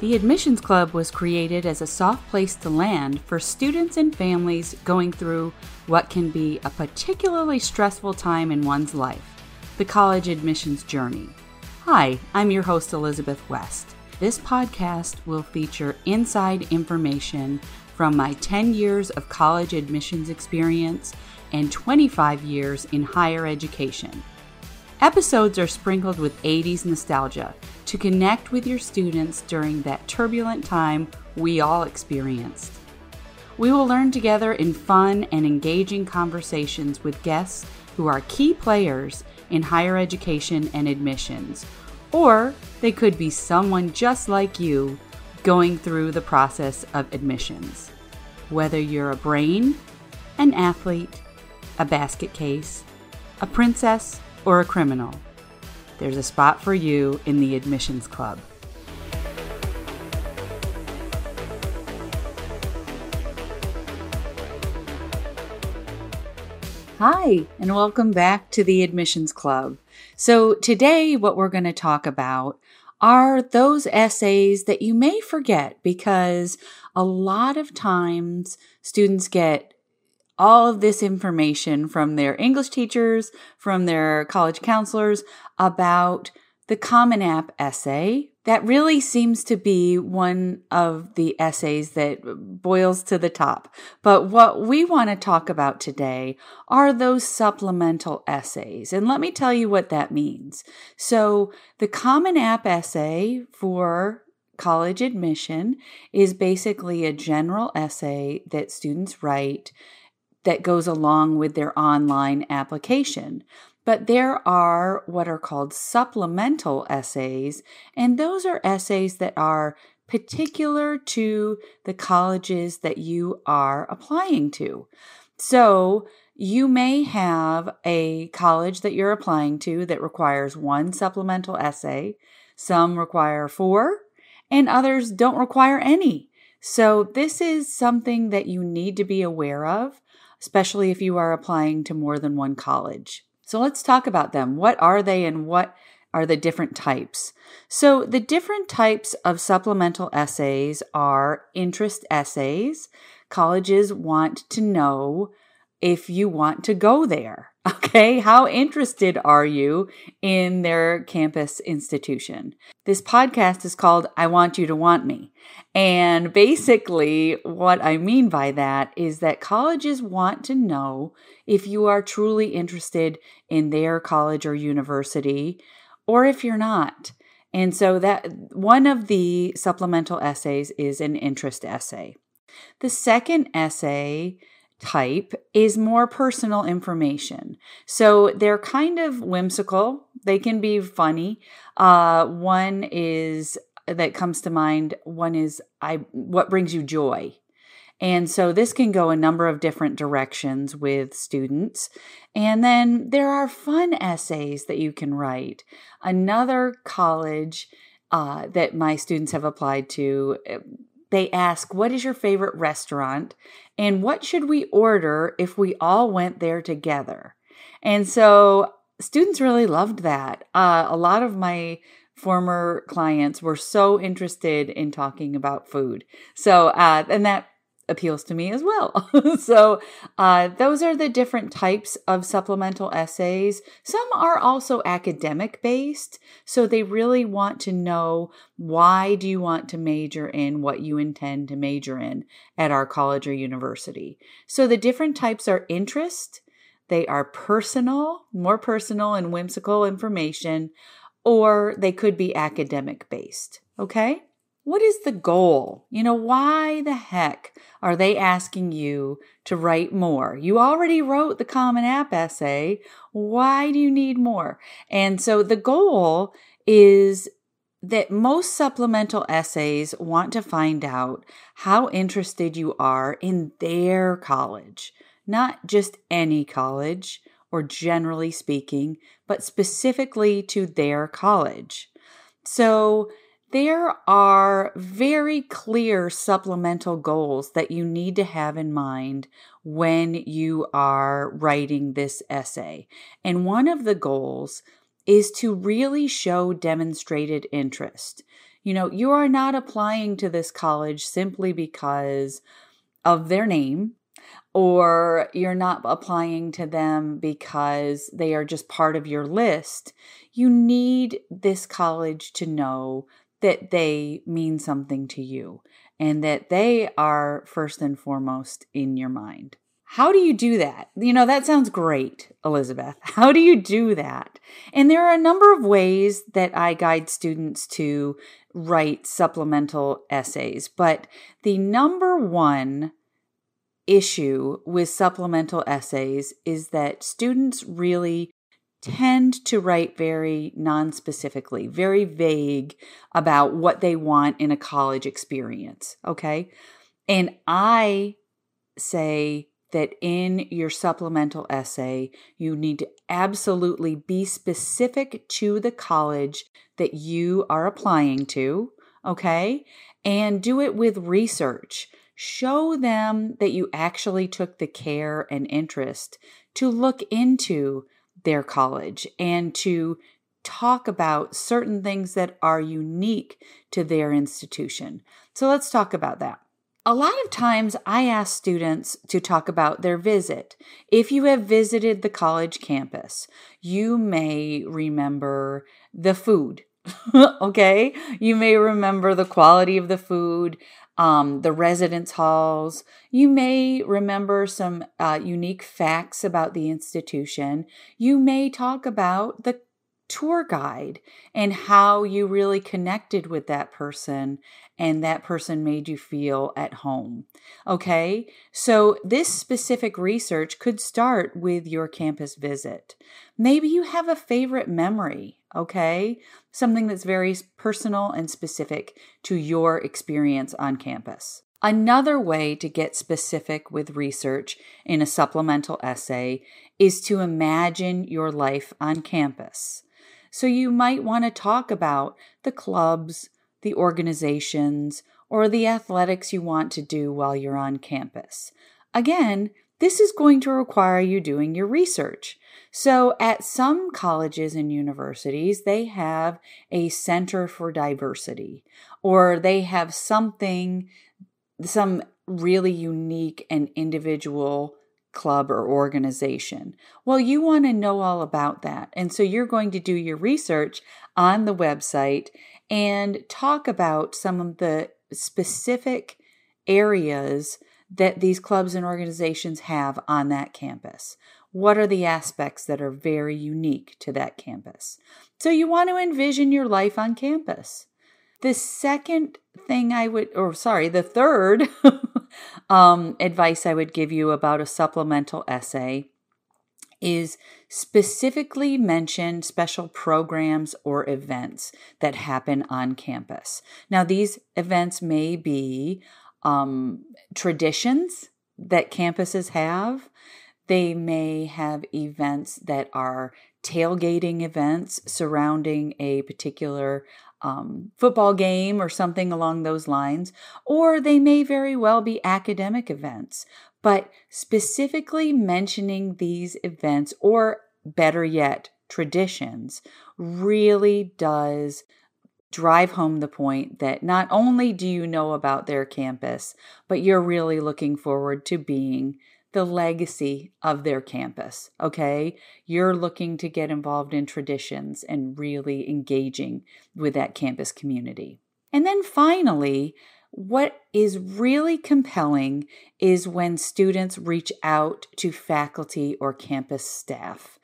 The Admissions Club was created as a soft place to land for students and families going through what can be a particularly stressful time in one's life the college admissions journey. Hi, I'm your host, Elizabeth West. This podcast will feature inside information from my 10 years of college admissions experience and 25 years in higher education. Episodes are sprinkled with 80s nostalgia to connect with your students during that turbulent time we all experienced. We will learn together in fun and engaging conversations with guests who are key players in higher education and admissions, or they could be someone just like you going through the process of admissions. Whether you're a brain, an athlete, a basket case, a princess, or a criminal there's a spot for you in the Admissions Club. Hi, and welcome back to the Admissions Club. So, today, what we're going to talk about are those essays that you may forget because a lot of times students get all of this information from their English teachers, from their college counselors about the Common App essay. That really seems to be one of the essays that boils to the top. But what we want to talk about today are those supplemental essays. And let me tell you what that means. So, the Common App essay for college admission is basically a general essay that students write that goes along with their online application. But there are what are called supplemental essays, and those are essays that are particular to the colleges that you are applying to. So, you may have a college that you're applying to that requires one supplemental essay. Some require four, and others don't require any. So, this is something that you need to be aware of especially if you are applying to more than one college. So let's talk about them. What are they and what are the different types? So, the different types of supplemental essays are interest essays. Colleges want to know if you want to go there. Okay, how interested are you in their campus institution? This podcast is called I Want You to Want Me. And basically, what I mean by that is that colleges want to know if you are truly interested in their college or university or if you're not. And so that one of the supplemental essays is an interest essay. The second essay type is more personal information. So they're kind of whimsical. They can be funny. Uh, one is that comes to mind. One is I what brings you joy. And so this can go a number of different directions with students. And then there are fun essays that you can write. Another college uh, that my students have applied to they ask, What is your favorite restaurant? And what should we order if we all went there together? And so students really loved that. Uh, a lot of my former clients were so interested in talking about food. So, uh, and that appeals to me as well. so, uh, those are the different types of supplemental essays. Some are also academic based. So, they really want to know why do you want to major in what you intend to major in at our college or university. So, the different types are interest, they are personal, more personal and whimsical information, or they could be academic based. Okay? What is the goal? You know, why the heck are they asking you to write more? You already wrote the Common App essay. Why do you need more? And so the goal is that most supplemental essays want to find out how interested you are in their college, not just any college or generally speaking, but specifically to their college. So, there are very clear supplemental goals that you need to have in mind when you are writing this essay. And one of the goals is to really show demonstrated interest. You know, you are not applying to this college simply because of their name or you're not applying to them because they are just part of your list. You need this college to know that they mean something to you and that they are first and foremost in your mind. How do you do that? You know, that sounds great, Elizabeth. How do you do that? And there are a number of ways that I guide students to write supplemental essays, but the number one issue with supplemental essays is that students really tend to write very non-specifically, very vague about what they want in a college experience, okay? And I say that in your supplemental essay, you need to absolutely be specific to the college that you are applying to, okay? And do it with research. Show them that you actually took the care and interest to look into their college and to talk about certain things that are unique to their institution. So let's talk about that. A lot of times I ask students to talk about their visit. If you have visited the college campus, you may remember the food. okay? You may remember the quality of the food, um, the residence halls. You may remember some uh, unique facts about the institution. You may talk about the tour guide and how you really connected with that person and that person made you feel at home. Okay, so this specific research could start with your campus visit. Maybe you have a favorite memory, okay? Something that's very personal and specific to your experience on campus. Another way to get specific with research in a supplemental essay is to imagine your life on campus. So you might want to talk about the clubs, the organizations, or the athletics you want to do while you're on campus. Again, this is going to require you doing your research. So, at some colleges and universities, they have a center for diversity, or they have something, some really unique and individual club or organization. Well, you want to know all about that. And so you're going to do your research on the website and talk about some of the specific areas that these clubs and organizations have on that campus. What are the aspects that are very unique to that campus? So you want to envision your life on campus. The second thing I would, or sorry, the third um, advice I would give you about a supplemental essay is specifically mention special programs or events that happen on campus. Now, these events may be um, traditions that campuses have. They may have events that are tailgating events surrounding a particular um, football game or something along those lines, or they may very well be academic events. But specifically mentioning these events, or better yet, traditions, really does drive home the point that not only do you know about their campus, but you're really looking forward to being the legacy of their campus. Okay. You're looking to get involved in traditions and really engaging with that campus community. And then finally, what is really compelling is when students reach out to faculty or campus staff.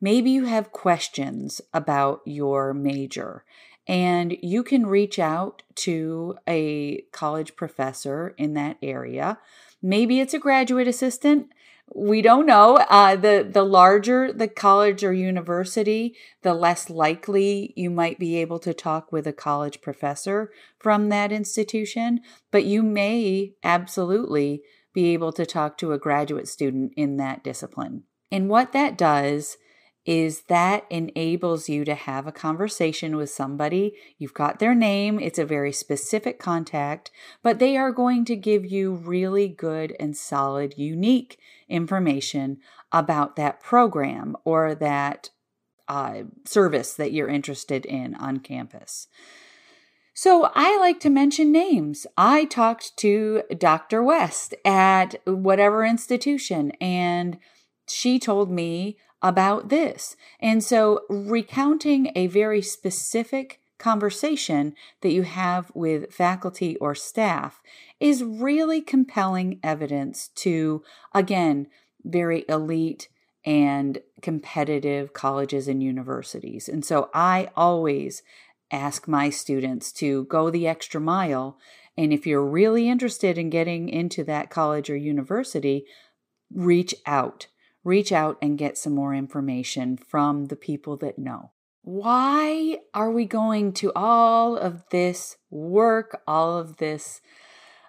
Maybe you have questions about your major and you can reach out to a college professor in that area Maybe it's a graduate assistant. We don't know. Uh, the the larger the college or university, the less likely you might be able to talk with a college professor from that institution. But you may absolutely be able to talk to a graduate student in that discipline. And what that does is that enables you to have a conversation with somebody. You've got their name, it's a very specific contact, but they are going to give you really good and solid, unique information about that program or that uh, service that you're interested in on campus. So I like to mention names. I talked to Dr. West at whatever institution and she told me about this. And so recounting a very specific conversation that you have with faculty or staff is really compelling evidence to, again, very elite and competitive colleges and universities. And so I always ask my students to go the extra mile. And if you're really interested in getting into that college or university, reach out. Reach out and get some more information from the people that know. Why are we going to all of this work, all of this,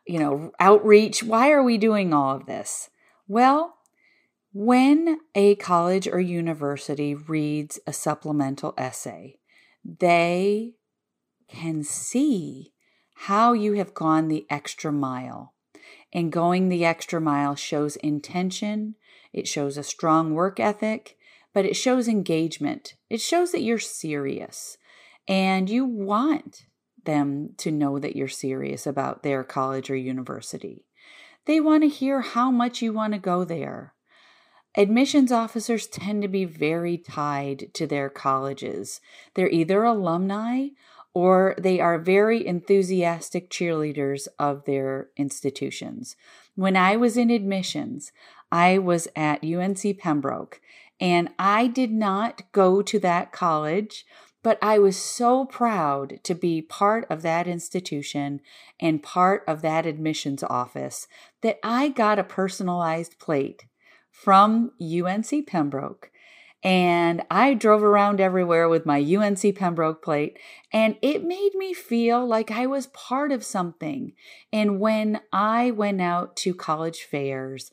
you know, outreach? Why are we doing all of this? Well, when a college or university reads a supplemental essay, they can see how you have gone the extra mile. And going the extra mile shows intention, it shows a strong work ethic, but it shows engagement. It shows that you're serious and you want them to know that you're serious about their college or university. They want to hear how much you want to go there. Admissions officers tend to be very tied to their colleges. They're either alumni or they are very enthusiastic cheerleaders of their institutions. When I was in admissions, I was at UNC Pembroke and I did not go to that college, but I was so proud to be part of that institution and part of that admissions office that I got a personalized plate from UNC Pembroke. And I drove around everywhere with my UNC Pembroke plate, and it made me feel like I was part of something. And when I went out to college fairs,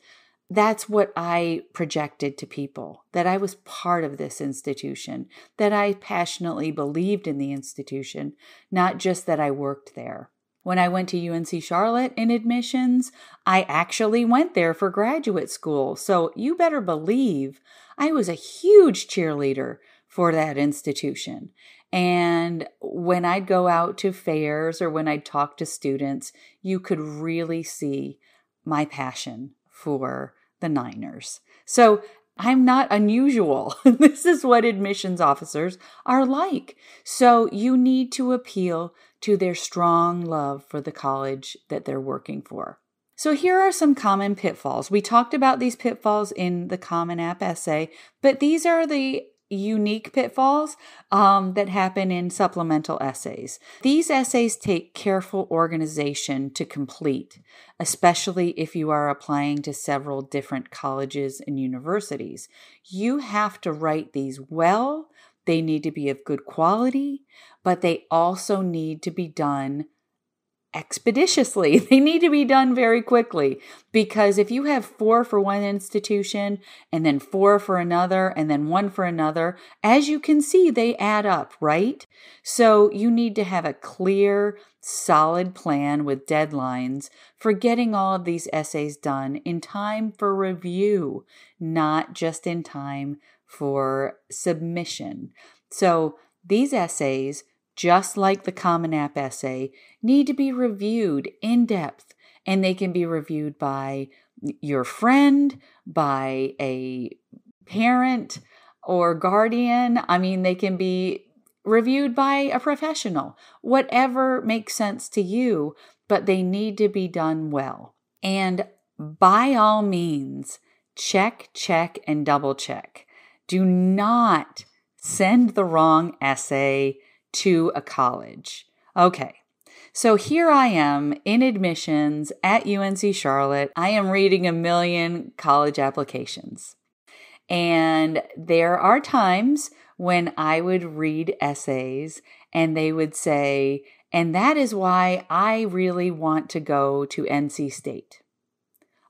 that's what I projected to people that I was part of this institution, that I passionately believed in the institution, not just that I worked there. When I went to UNC Charlotte in admissions, I actually went there for graduate school. So you better believe I was a huge cheerleader for that institution. And when I'd go out to fairs or when I'd talk to students, you could really see my passion for the Niners. So I'm not unusual. this is what admissions officers are like. So you need to appeal to their strong love for the college that they're working for. So here are some common pitfalls. We talked about these pitfalls in the Common App essay, but these are the unique pitfalls um, that happen in supplemental essays. These essays take careful organization to complete, especially if you are applying to several different colleges and universities. You have to write these well, they need to be of good quality, but they also need to be done expeditiously. They need to be done very quickly because if you have four for one institution and then four for another and then one for another, as you can see, they add up, right? So you need to have a clear, solid plan with deadlines for getting all of these essays done in time for review, not just in time for submission. So these essays just like the Common App essay, need to be reviewed in depth. And they can be reviewed by your friend, by a parent or guardian. I mean, they can be reviewed by a professional, whatever makes sense to you, but they need to be done well. And by all means, check, check, and double check. Do not send the wrong essay to a college. Okay. So here I am in admissions at UNC Charlotte. I am reading a million college applications. And there are times when I would read essays and they would say, and that is why I really want to go to NC State.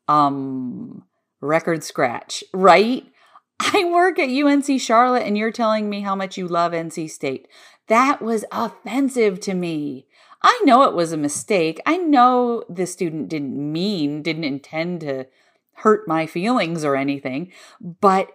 Um, record scratch, right? I work at UNC Charlotte and you're telling me how much you love NC State. That was offensive to me. I know it was a mistake. I know the student didn't mean, didn't intend to hurt my feelings or anything, but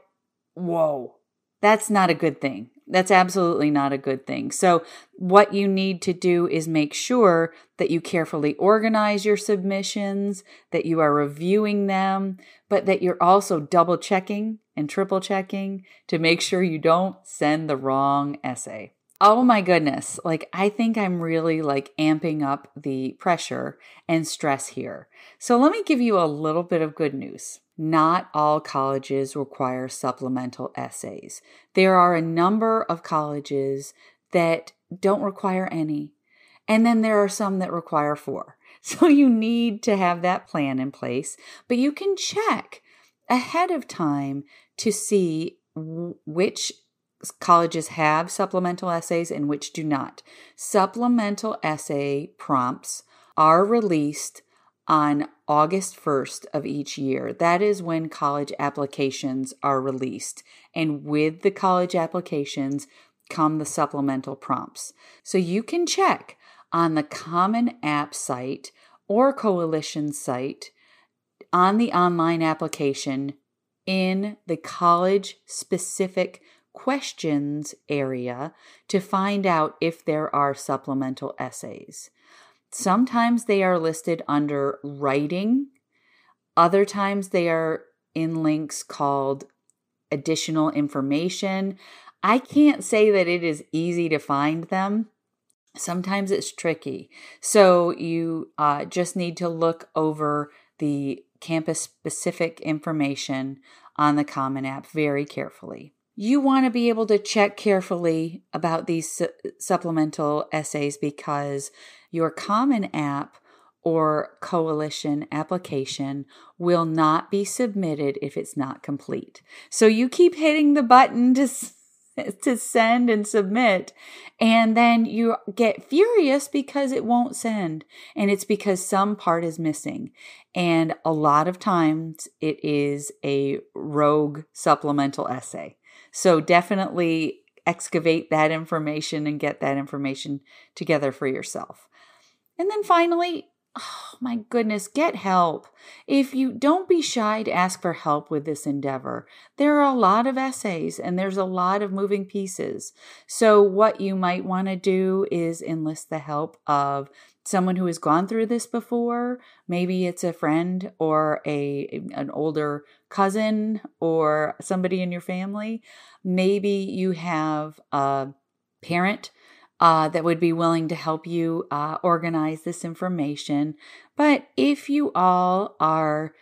whoa, that's not a good thing. That's absolutely not a good thing. So, what you need to do is make sure that you carefully organize your submissions, that you are reviewing them, but that you're also double checking and triple checking to make sure you don't send the wrong essay. Oh my goodness. Like, I think I'm really like amping up the pressure and stress here. So, let me give you a little bit of good news. Not all colleges require supplemental essays. There are a number of colleges that don't require any. And then there are some that require four. So you need to have that plan in place, but you can check ahead of time to see which colleges have supplemental essays and which do not. Supplemental essay prompts are released on August 1st of each year. That is when college applications are released. And with the college applications come the supplemental prompts. So you can check on the Common App site or Coalition site on the online application in the college specific questions area to find out if there are supplemental essays. Sometimes they are listed under writing, other times they are in links called additional information. I can't say that it is easy to find them. Sometimes it's tricky. So you uh, just need to look over the campus specific information on the Common App very carefully you want to be able to check carefully about these su- supplemental essays because your common app or coalition application will not be submitted if it's not complete. So you keep hitting the button to to send and submit. And then you get furious because it won't send. And it's because some part is missing. And a lot of times it is a rogue supplemental essay. So definitely excavate that information and get that information together for yourself. And then finally, oh my goodness, get help. If you don't be shy to ask for help with this endeavor, there are a lot of essays and there's a lot of moving pieces. So, what you might want to do is enlist the help of someone who has gone through this before maybe it's a friend or a an older cousin or somebody in your family maybe you have a parent uh, that would be willing to help you uh, organize this information but if you all are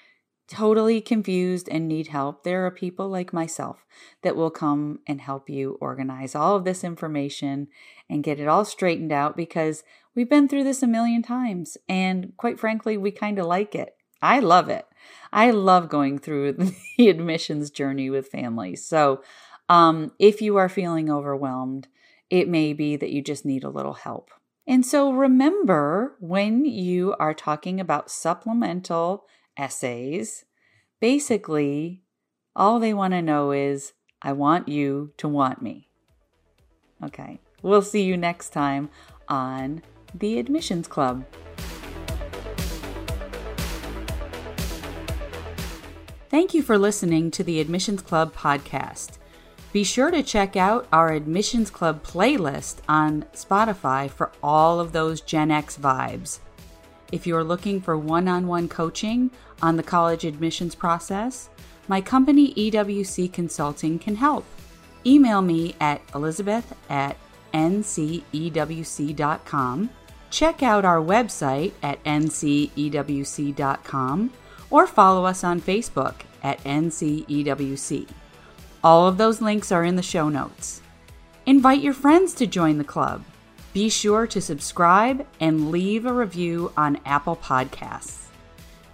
totally confused and need help, there are people like myself that will come and help you organize all of this information and get it all straightened out because we've been through this a million times. And quite frankly, we kind of like it. I love it. I love going through the admissions journey with families. So, um, if you are feeling overwhelmed, it may be that you just need a little help. And so remember when you are talking about supplemental essays, basically, all they want to know is, I want you to want me. Okay, we'll see you next time on The Admissions Club. Thank you for listening to the Admissions Club podcast. Be sure to check out our Admissions Club playlist on Spotify for all of those Gen X vibes. If you are looking for one on one coaching on the college admissions process, my company EWC Consulting can help. Email me at elizabeth at ncewc.com. Check out our website at ncewc.com or follow us on Facebook at ncewc. All of those links are in the show notes. Invite your friends to join the club. Be sure to subscribe and leave a review on Apple Podcasts.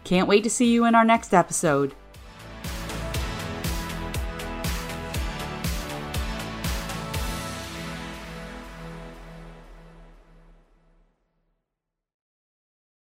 Can't wait to see you in our next episode.